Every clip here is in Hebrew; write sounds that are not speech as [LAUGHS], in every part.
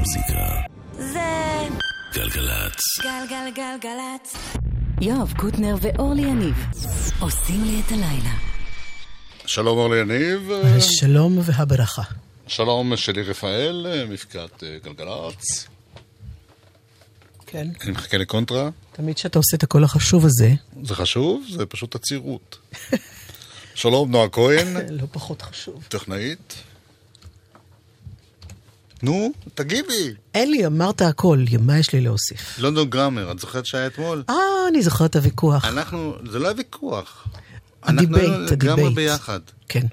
המוזיקה. זה גלגלצ. גלגלגלגלצ. יואב קוטנר ואורלי יניב עושים לי את הלילה. שלום אורלי יניב, שלום והברכה. שלום שלי רפאל, מפקד אה, גלגלצ. כן. אני מחכה לקונטרה, תמיד כשאתה עושה את הקול החשוב הזה, זה חשוב, זה פשוט עצירות. שלום נועה כהן, [LAUGHS] לא פחות חשוב. טכנאית. נו, תגידי. אין לי, אמרת הכל, מה יש לי להוסיף? London Grammar, את זוכרת שהיה אתמול? אה, אני זוכרת את הוויכוח. אנחנו, זה לא היה ויכוח. ה debate, ה debate. ביחד. כן,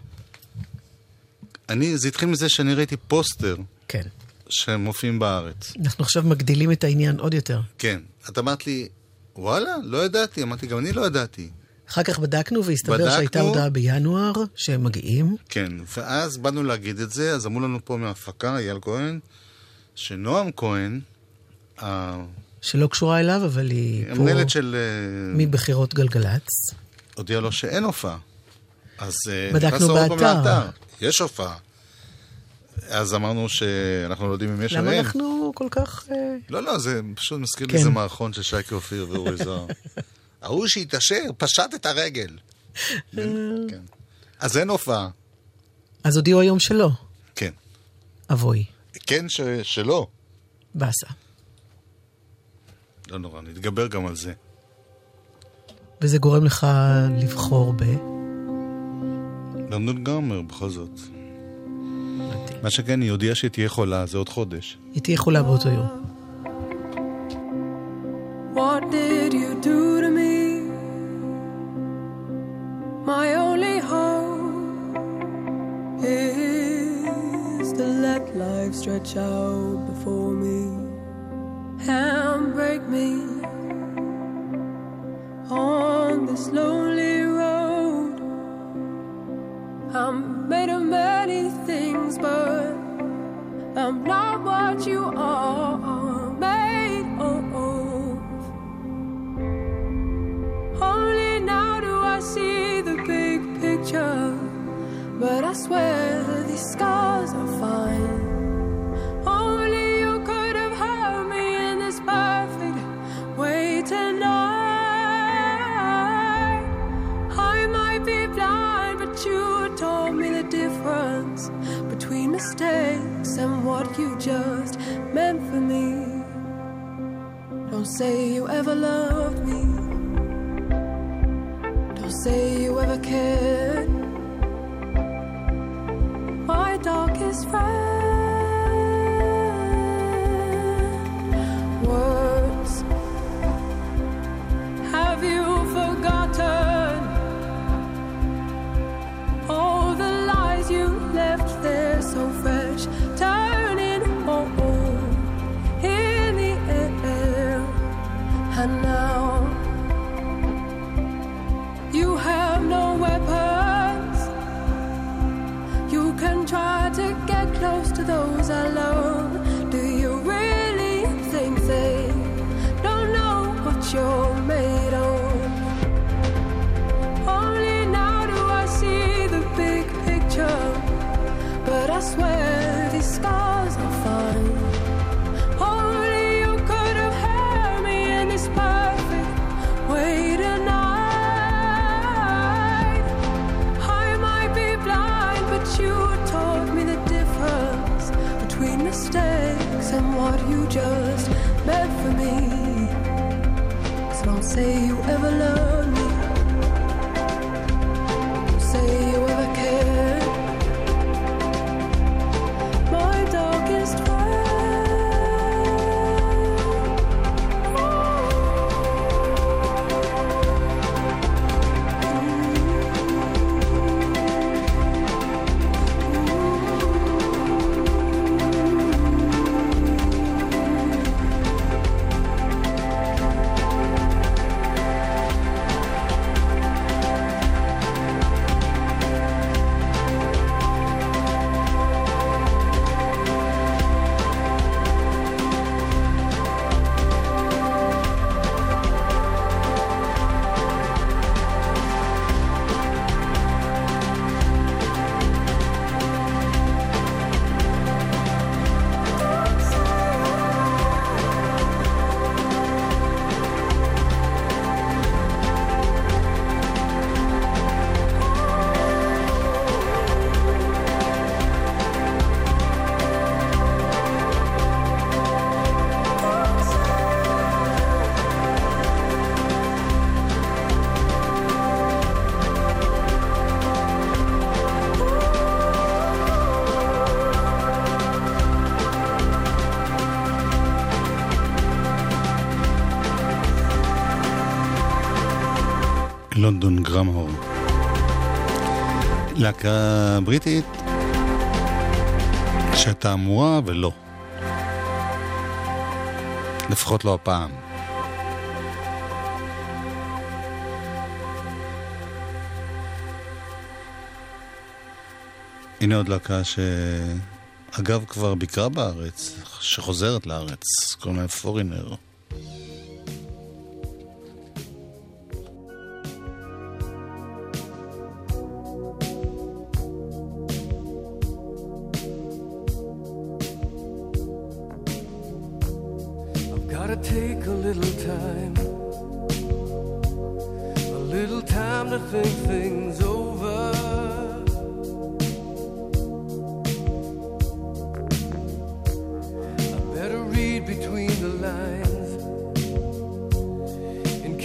אני, זה התחיל מזה שאני ראיתי פוסטר כן. שהם מופיעים בארץ. אנחנו עכשיו מגדילים את העניין עוד יותר. כן. את אמרת לי, וואלה, לא ידעתי. אמרתי, גם אני לא ידעתי. אחר כך בדקנו והסתבר בדקנו. שהייתה הודעה בינואר שהם מגיעים. כן, ואז באנו להגיד את זה, אז אמרו לנו פה מההפקה, אייל כהן, שנועם כהן, שלא קשורה אליו, אבל היא פה המנהלת של... אה, מבחירות גלגלצ. הודיעה לו שאין הופעה. אז אה, בדקנו נכנסנו עוד פעם באתר. לאתר. יש הופעה. אז אמרנו שאנחנו לא יודעים אם יש או למה אין. אנחנו כל כך... אה, לא, לא, זה פשוט מזכיר לי כן. איזה מערכון של שייקה אופיר ואורי זוהר. [LAUGHS] ההוא שהתעשר, פשט את הרגל. כן. אז אין הופעה. אז הודיעו היום שלא. כן. אבוי. כן ש- שלא. באסה. לא נורא, נתגבר גם על זה. וזה גורם לך לבחור ב... לונדון גרמר, בכל זאת. מה שכן, היא הודיעה שהיא תהיה חולה, זה עוד חודש. היא תהיה חולה באותו יום. Say לונדון גרמהור. להקה בריטית שהייתה אמורה ולא. לפחות לא הפעם. הנה עוד להקה שאגב כבר ביקרה בארץ, שחוזרת לארץ, קוראים להם פורינר.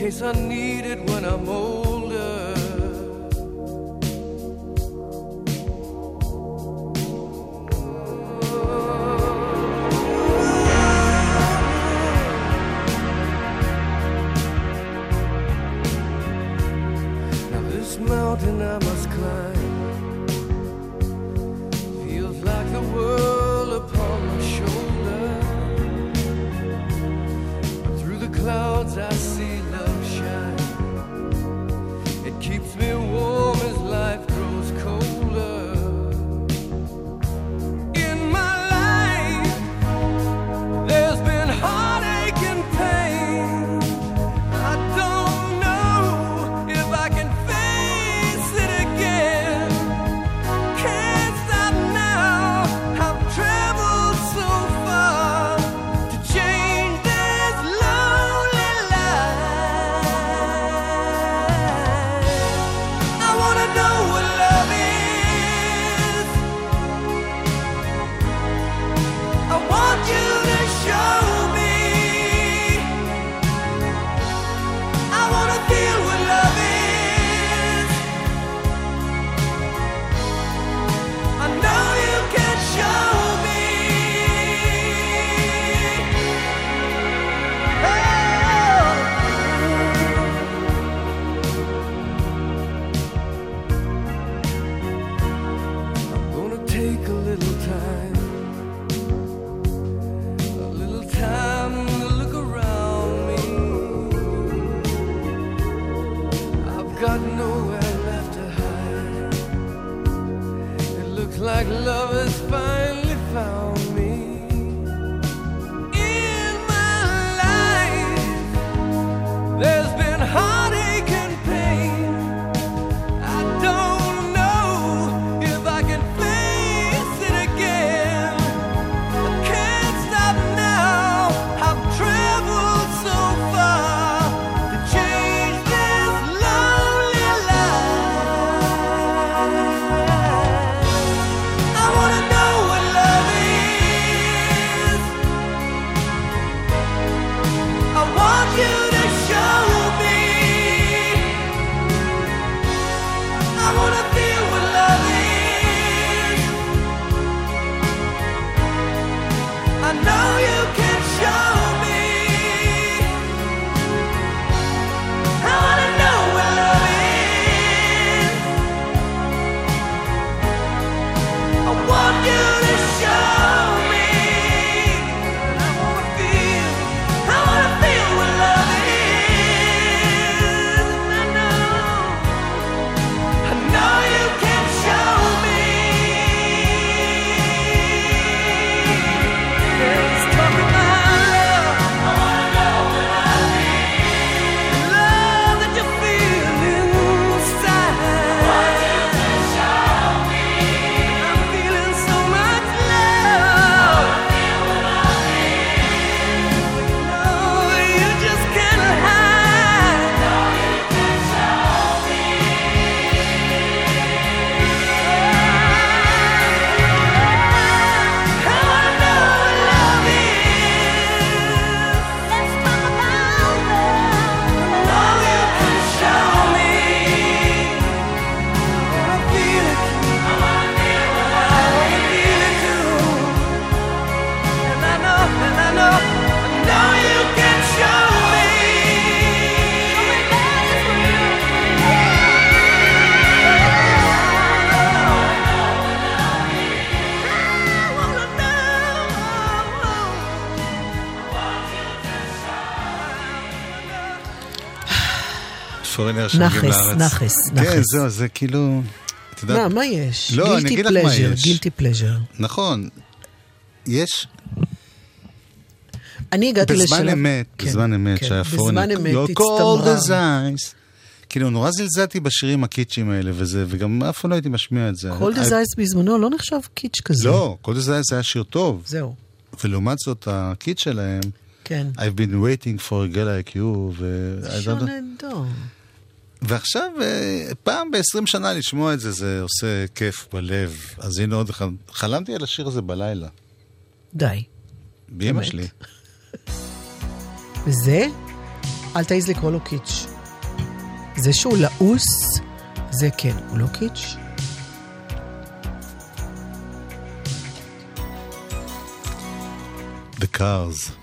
case I need it when I'm old. שמגיעים נחס, לארץ. נחס, כן, נחס. זהו, זה כאילו... את יודעת- מה, מה יש? לא, אני אגיד לך מה יש. גילטי פלז'ר. נכון. יש, אני הגעתי לשלב... בזמן אמת, כן, בזמן אמת, כן. שהיה פורנר. בזמן אמת הצטמרה. כאילו, נורא זלזלתי בשירים הקיצ'ים האלה וזה, וגם אף פעם לא הייתי משמיע את זה. אז אייס בזמנו לא נחשב קיץ' כזה. לא, as ice היה שיר טוב. זהו, ולעומת זאת, הקיט שלהם, כן. I've been waiting for a girl like you, ו... שיר נהדר. ועכשיו, אה, פעם ב-20 שנה לשמוע את זה, זה עושה כיף בלב. אז הנה עוד אחד. חלמתי על השיר הזה בלילה, די. באמא? שלי. וזה, אל תעז לקרוא לו קיץ'. זה שהוא לעוס, זה כן, הוא לא קיץ'. The Cars.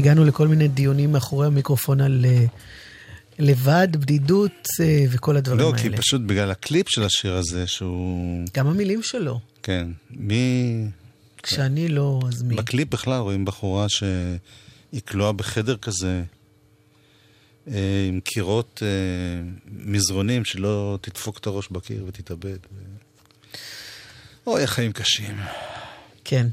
הגענו לכל מיני דיונים מאחורי המיקרופון על אה, לבד, בדידות אה, וכל הדברים לא, האלה. כי פשוט בגלל הקליפ של השיר הזה, שהוא... גם המילים שלו. כן. מי... כשאני לא, אז מי? בקליפ בכלל רואים בחורה שהיא כלואה בחדר כזה, אה, עם קירות מזרונים, שלא תדפוק את הראש בקיר ותתאבד. אוי, החיים קשים. כן.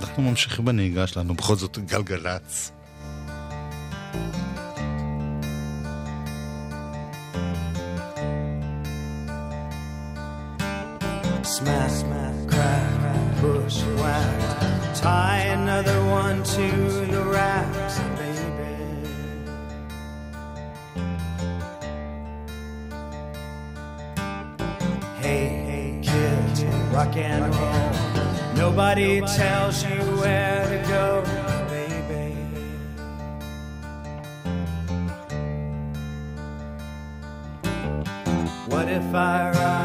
אנחנו ממשיכים בנהיגה שלנו, בכל זאת גלגלצ. Smack, smack, crack, bush whack. Tie another one to the racks, baby. Hey, hey, kids, rock and roll. Nobody tells you where to go, baby. What if I ride?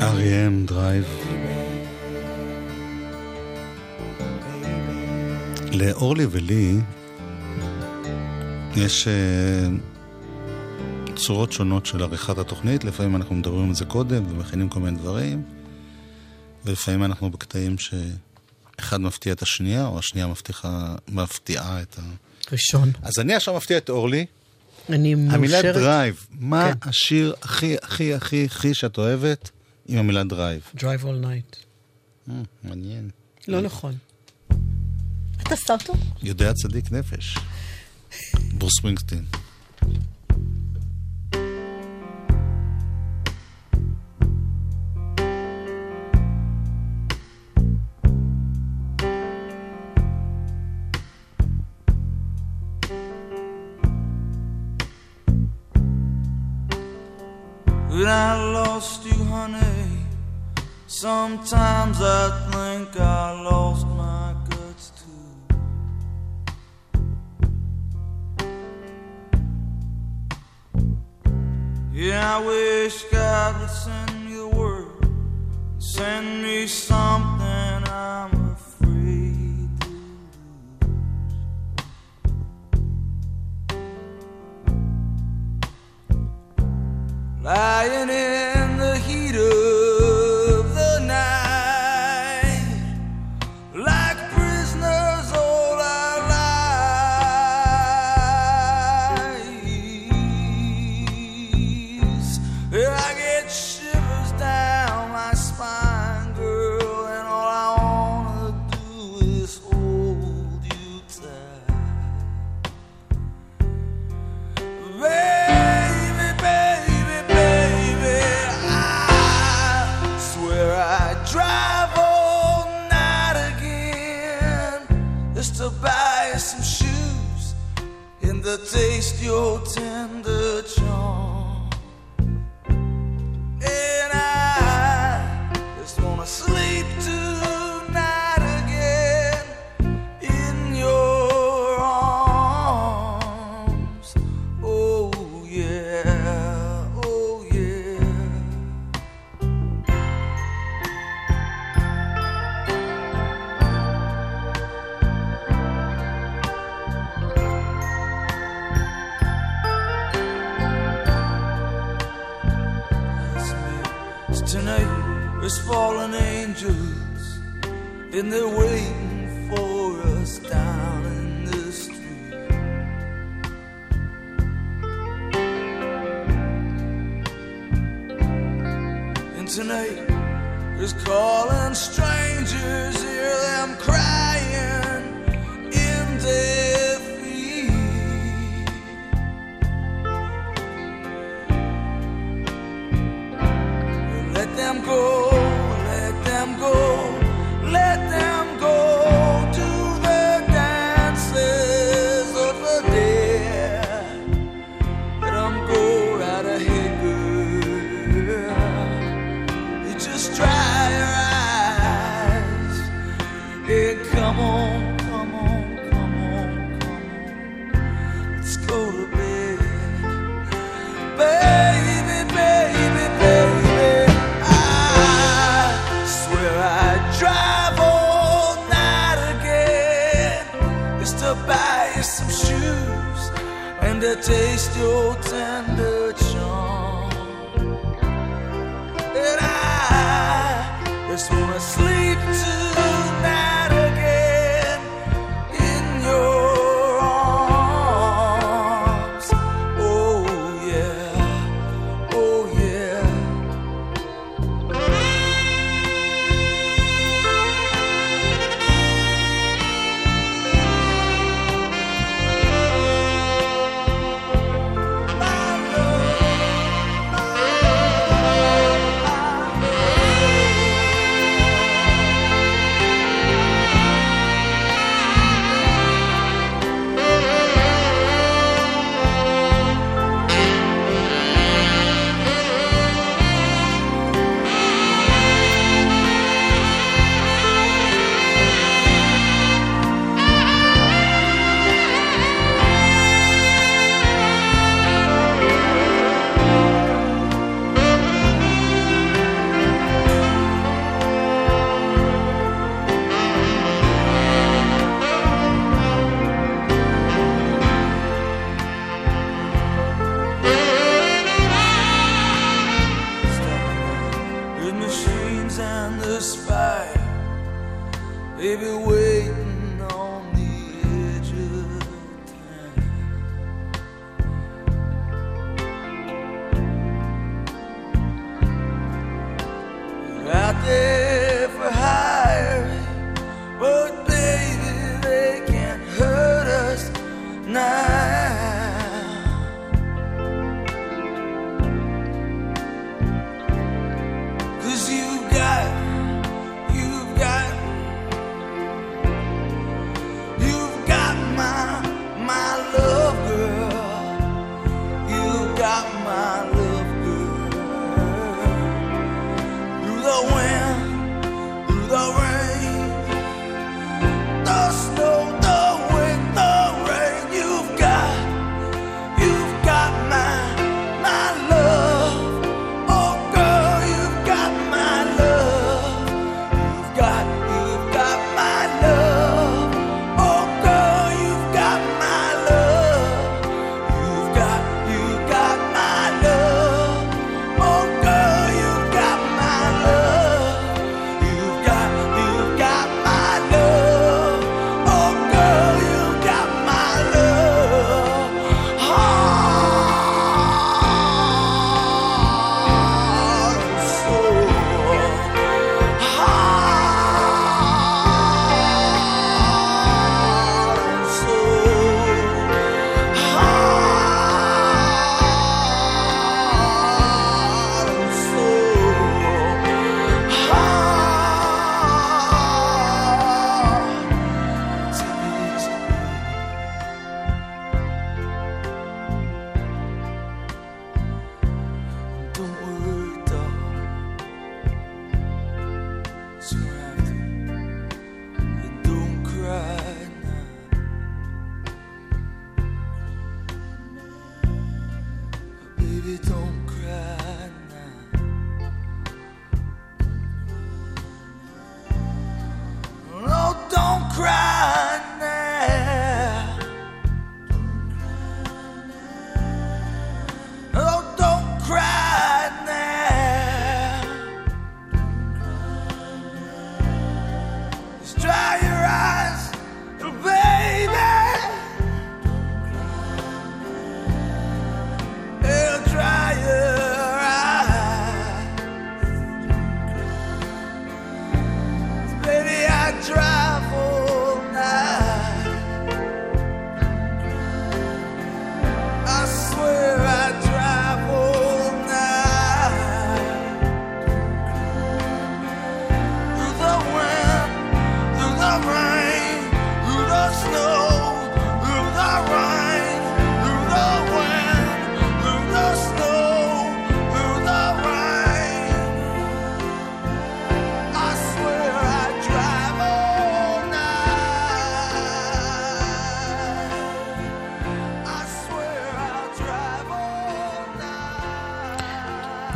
R.E.M. Drive. לאורלי ולי יש אה, צורות שונות של עריכת התוכנית, לפעמים אנחנו מדברים על זה קודם ומכינים כל מיני דברים, ולפעמים אנחנו בקטעים שאחד מפתיע את השנייה, או השנייה מבטיחה, מפתיעה את ה... ראשון. אז אני עכשיו מפתיע את אורלי. אני מאושרת. המילה drive, מה כן. השיר הכי הכי הכי הכי שאת אוהבת עם המילה drive? Drive all night. אה, מעניין. לא נכון. אתה אותו? יודע צדיק נפש. ברוס ספרינגסטין. lost you, honey. Sometimes I think I lost my guts too. Yeah, I wish God would send me a word, send me something I'm afraid to. Lying in eater.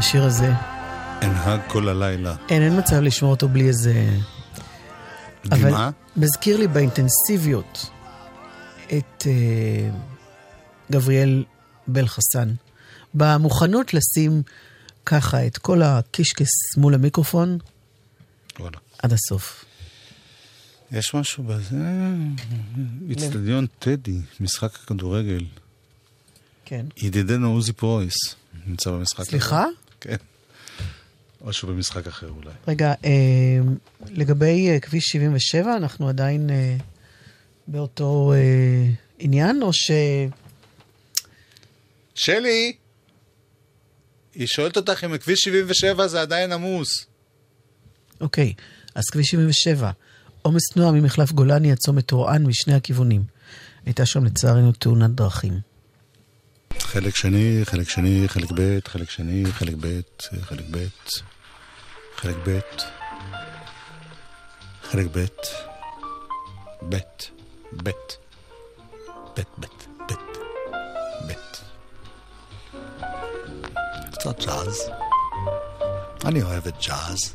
השיר הזה, אנהג כל הלילה. אין, אין מצב לשמור אותו בלי איזה... אבל דמעה? מזכיר לי באינטנסיביות את אה, גבריאל בל חסן. במוכנות לשים ככה את כל הקישקס מול המיקרופון וואלה. עד הסוף. יש משהו בזה? איצטדיון טדי, משחק הכדורגל. כן. ידידנו עוזי פרויס נמצא במשחק הזה. כן. או שהוא במשחק אחר אולי. רגע, אה, לגבי אה, כביש 77, אנחנו עדיין אה, באותו אה, עניין, או ש... שלי! היא שואלת אותך אם כביש 77 זה עדיין עמוס. אוקיי, אז כביש 77, עומס תנועה ממחלף גולני עד צומת טורען משני הכיוונים. הייתה שם לצערנו תאונת דרכים. חלק שני, חלק שני, חלק ב', חלק שני, חלק ב', חלק ב', חלק ב', חלק ב', ב', ב', ב', ב', ב', ב'. קצת ג'אז. אני אוהב את ג'אז.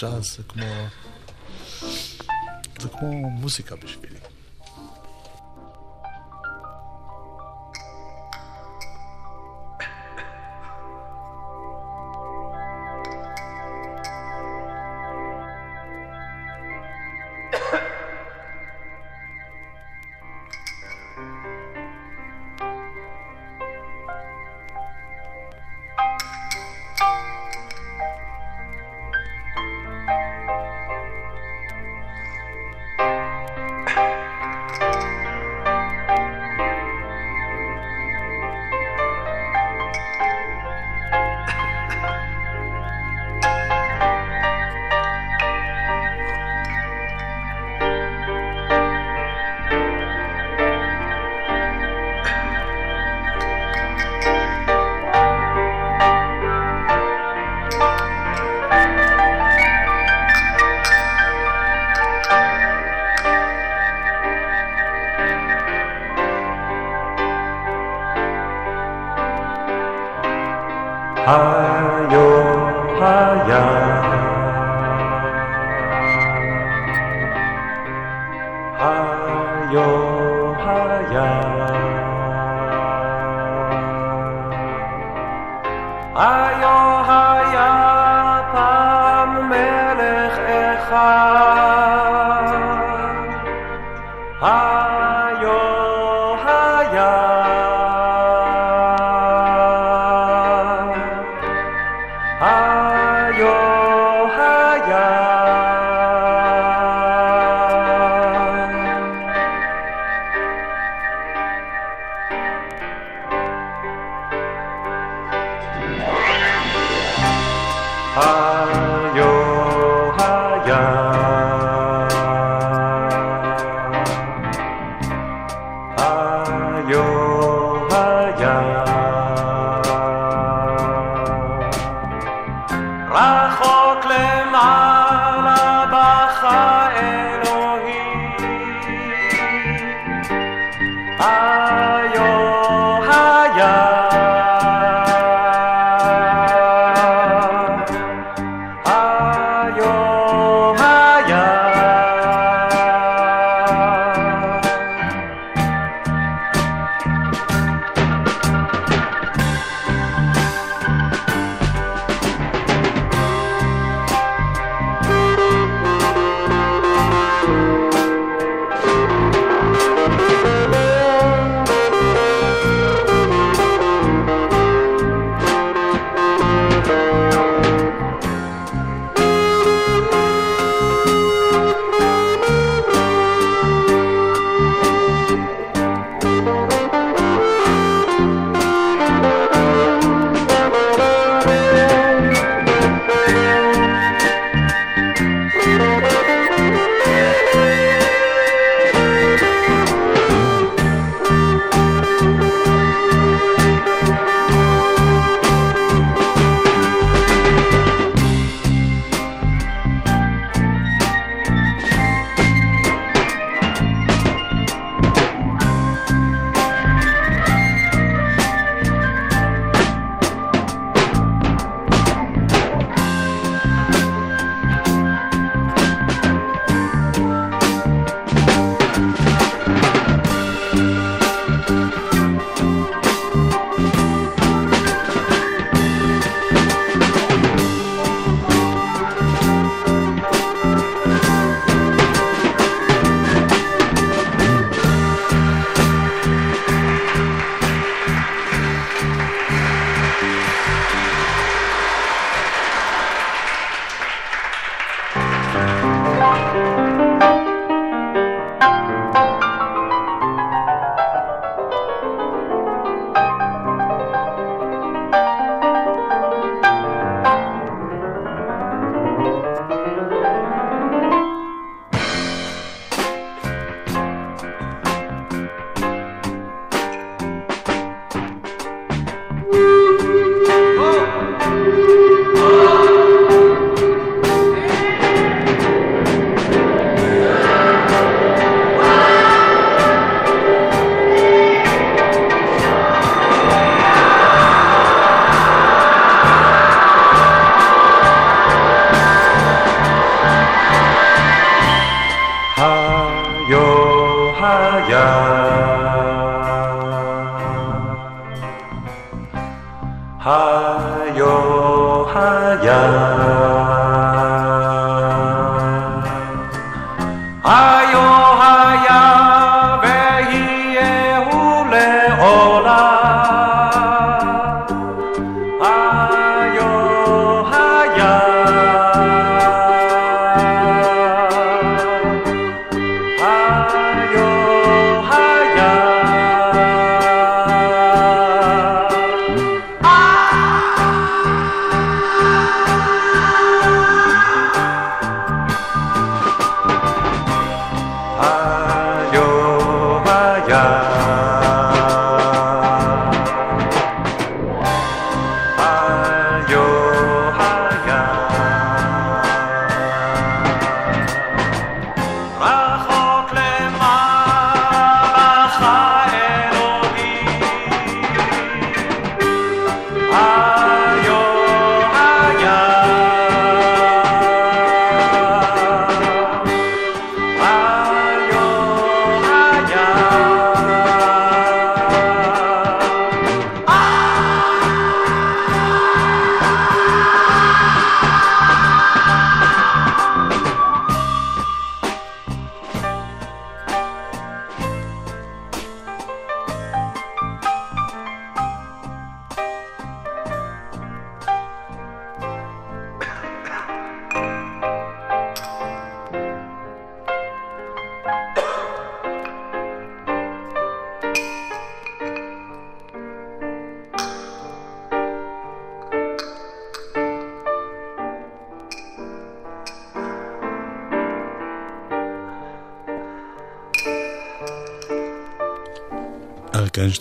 ג'אז זה כמו... זה כמו מוזיקה בשבילי.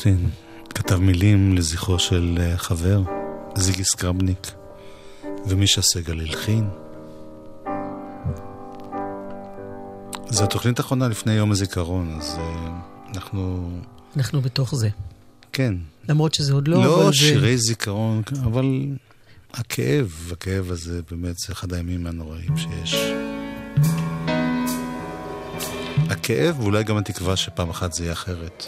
איינשטיין כתב מילים לזכרו של אה, חבר, זיגי סקרבניק, ומישה סגל הלחין. זו התוכנית האחרונה לפני יום הזיכרון, אז אה, אנחנו... אנחנו בתוך זה. כן. למרות שזה עוד לא, לא אבל זה... שירי זיכרון, אבל הכאב, הכאב הזה באמת זה אחד הימים הנוראים שיש. הכאב ואולי גם התקווה שפעם אחת זה יהיה אחרת.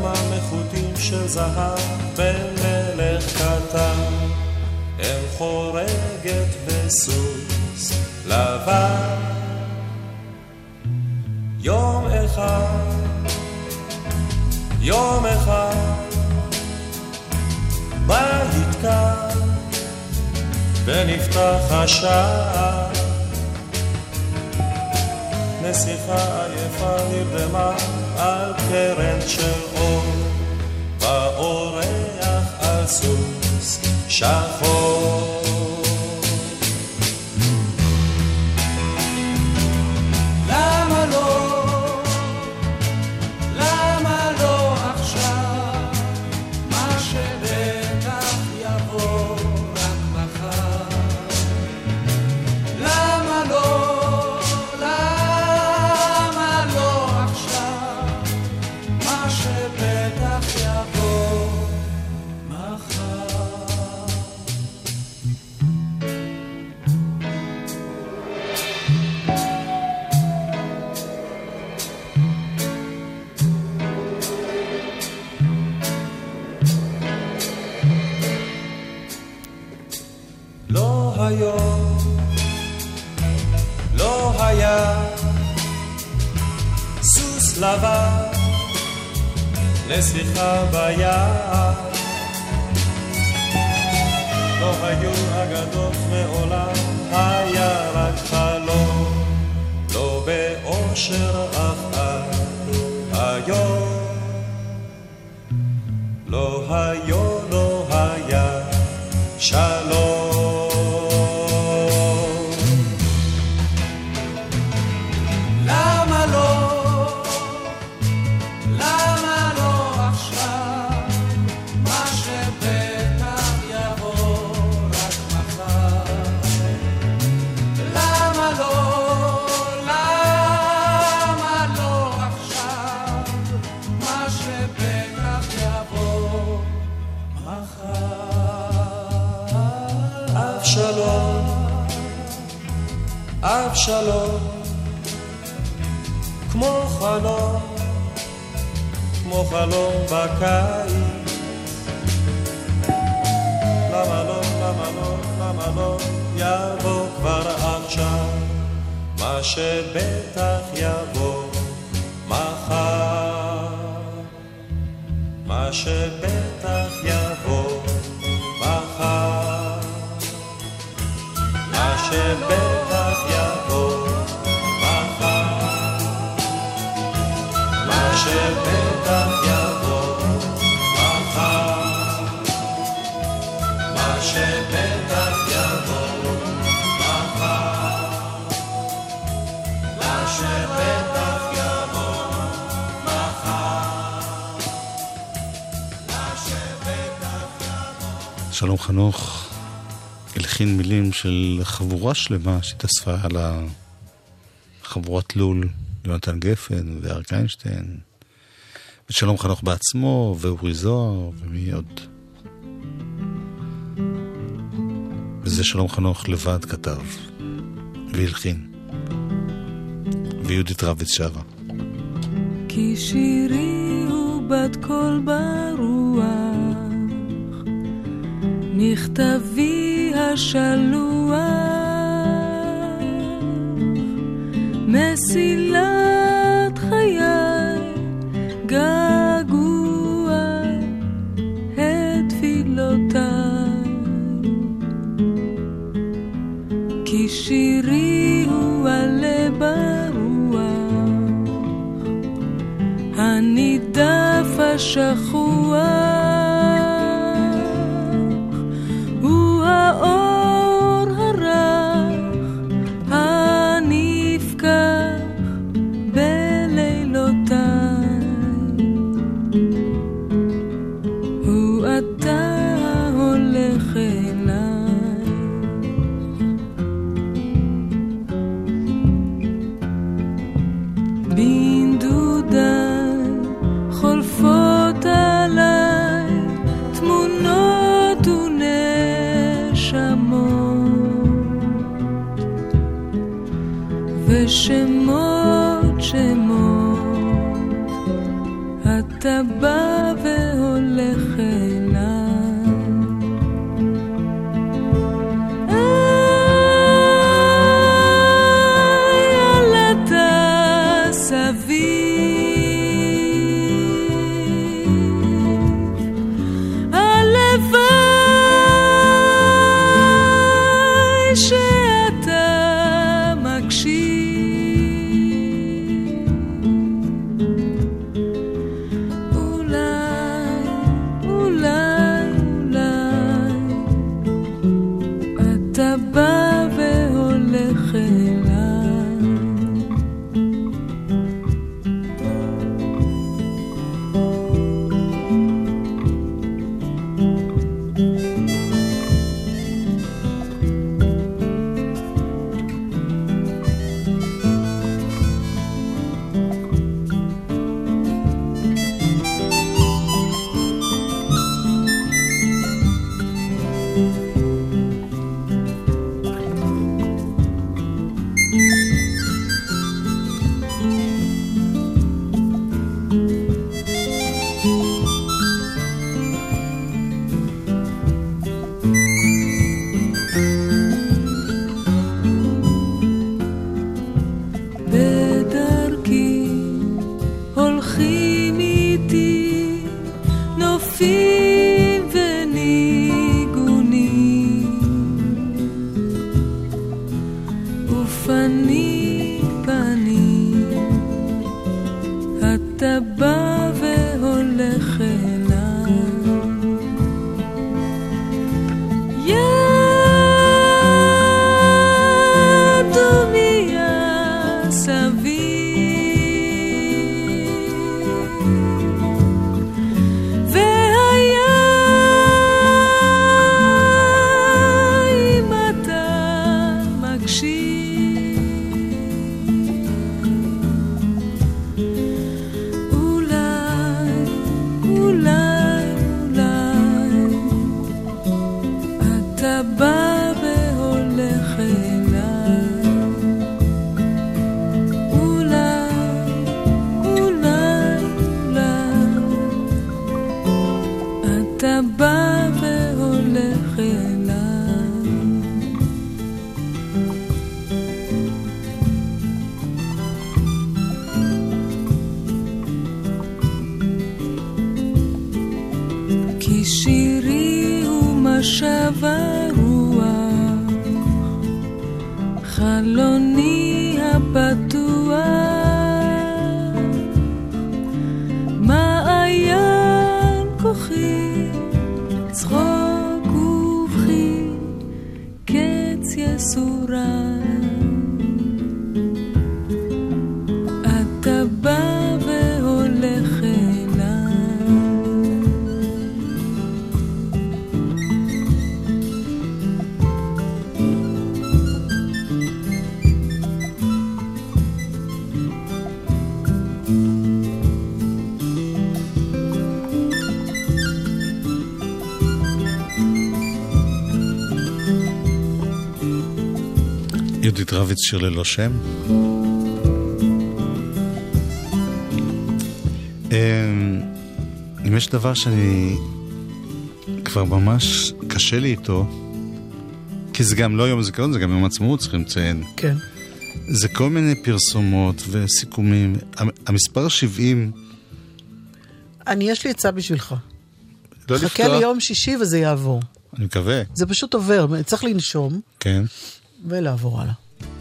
ורק מה מחוטים של זהב במלך קטן, אם חורגת בסוס לבן. יום אחד יום אחד בית קם ונפתח השער. נסיכה עייפה נרדמה על קרן של אור באורח על סוס שחור היום, לא היה סוס לבן לשיחה ביער. לא היו אגדות מעולם, היה רק חלום, לא באושר אף עד היום. לא היו, אבשלום, כמו חלום, כמו חלום בקיץ. למה לא, למה לא, למה לא, יבוא כבר עכשיו, מה שבטח יבוא מחר. מה שבטח שלום חנוך. הלחין מילים של חבורה שלמה שהתאספה על החבורת לול, יונתן גפן ואריק איינשטיין, ושלום חנוך בעצמו, ואורי זוהר, ומי עוד. וזה שלום חנוך לבד כתב, והלחין. ויהודית רביץ שרה. כי שירי הוא בת קול ברוח, מכתבי השלוח, מסילת חיי, געגוע הנידף יהודית רביץ, שיר ללא שם. אמ, אם יש דבר שאני כבר ממש קשה לי איתו, כי זה גם לא יום זיכרון, זה גם יום עצמאות, צריכים לציין. כן. זה כל מיני פרסומות וסיכומים. המ- המספר 70, אני, יש לי עצה בשבילך. לא חכה לפתוח, ליום שישי וזה יעבור. אני מקווה, זה פשוט עובר, צריך לנשום כן. ולעבור הלאה.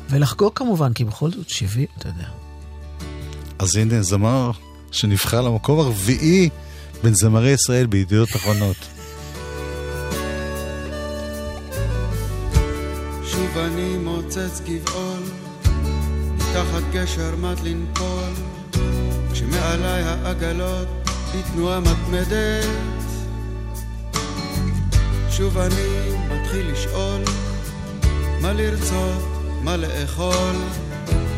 ולחגוג כמובן, כי בכל זאת 70, אתה יודע. אז הנה, זמר שנבחר למקום הרביעי בין זמרי ישראל בידיעות אחרונות. שוב אני מוצץ גבעול, מתחת גשר מת לנפול, כשמעליי העגלות בתנועה מתמדת. שוב אני מתחיל לשאול, מה לרצות, מה לאכול,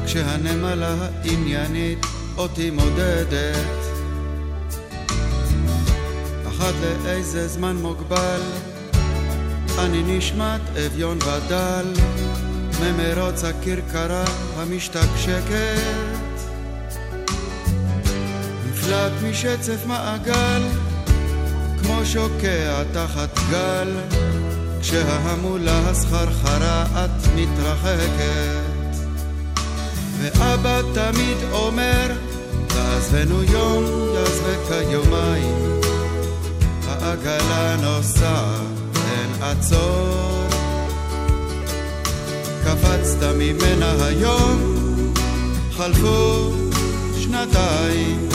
כשהנמלה העניינית אותי מודדת. אחת לאיזה זמן מוגבל, אני נשמט אביון ודל ממרוץ הכרכרה המשתקשקת. נפלט משצף מעגל כמו שוקע תחת גל כשההמולה הסחרחרה את מתרחקת. ואבא תמיד אומר תעזבנו יום יעזבק יומיים העגלה נוסעת אין עצור. קפצת ממנה היום חלפו שנתיים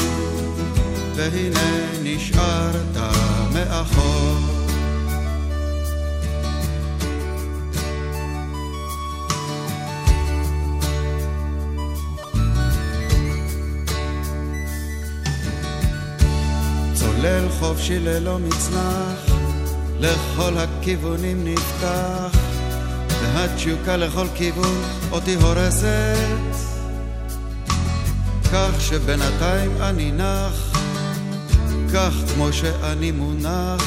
והנה נשארת מאחור צולל חופשי ללא מצנח לכל הכיוונים נפתח והתשוקה לכל כיוון אותי הורסת. כך שבינתיים אני נח כך כמו שאני מונח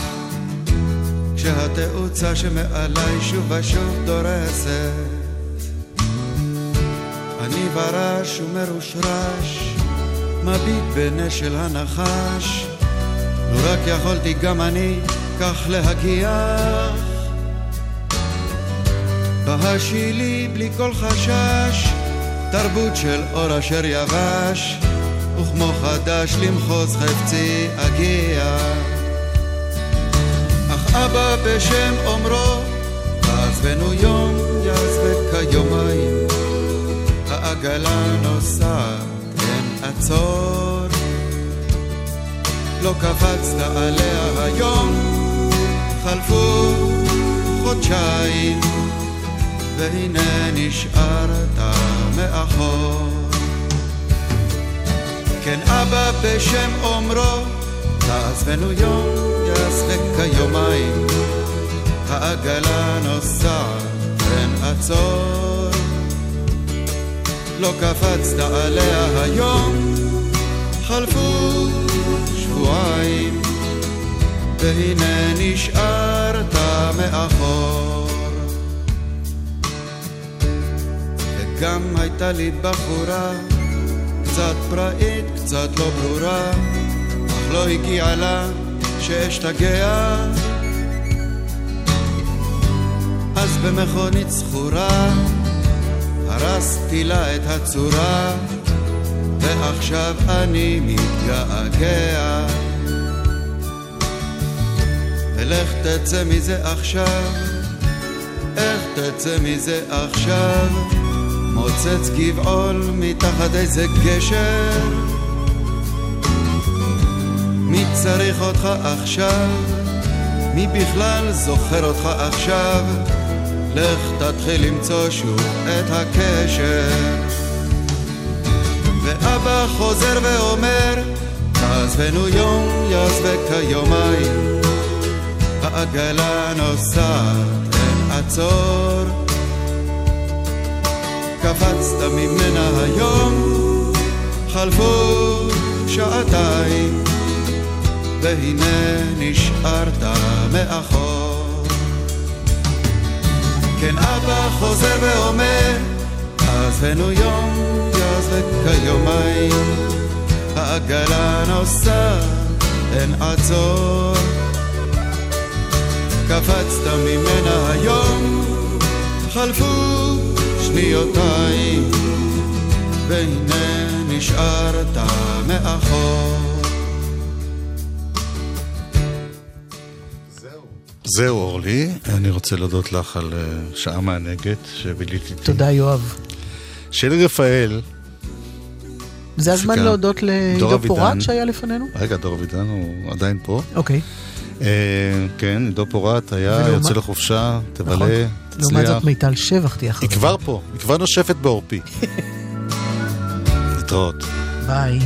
כשהתאוצה שמעליי שוב ושוב דורסת. אני ברש ומרושרש מביט בנשל הנחש לו רק יכולתי גם אני כך להגיח בהשילי בלי כל חשש תרבות של אור אשר יבש וכמו חדש למחוז חפצי אגיע. אך אבא בשם אומרו עזבנו יום יעזבק כיומיים העגלה נוסעת אין עצור לא קפצת עליה היום. חלפו חודשיים והנה נשארת מאחור. כן אבא בשם אומרו תעזבנו יום יעזבק כיומיים. העגלה נוסעת אין עצור לא קפצת עליה היום. חלפו שבועיים והנה נשארת מאחור. וגם הייתה לי בחורה קצת פראית, קצת לא ברורה אך לא הגיעה לה שאשתגע. אז במכונית זכורה הרסתי לה את הצורה ועכשיו אני מתגעגע ולך תצא מזה עכשיו, איך תצא מזה עכשיו? מוצץ גבעול מתחת איזה גשר מי צריך אותך עכשיו? מי בכלל זוכר אותך עכשיו? לך תתחיל למצוא שוב את הקשר ואבא חוזר ואומר תעזבנו יום יעזבק היומיים העגלה נוסעת אין עצור קפצת ממנה היום חלפו שעתיים והנה נשארת מאחור. כן אבא חוזר ואומר עזבנו יום יעזבק כיומיים העגלה נוסעת אין עצור. קפצת ממנה היום חלפו שניותיים והנה נשארת מאחור. זהו. אורלי, אני רוצה להודות לך על אה, שעה מענגת שביליתי איתי. תודה, יואב. שלי רפאל, זה הזמן מפיקה. להודות לעידו. פורט שהיה לפנינו? רגע, דור אבידן הוא עדיין פה. אוקיי. אה, כן, עידו פורט היה ולעומת- יוצא לחופשה, תבלה, נכון. לעומת תצליח. זאת מיטל שבח תהיה היא אחריו. כבר פה, היא כבר נושפת בעורפי. [LAUGHS] להתראות. ביי.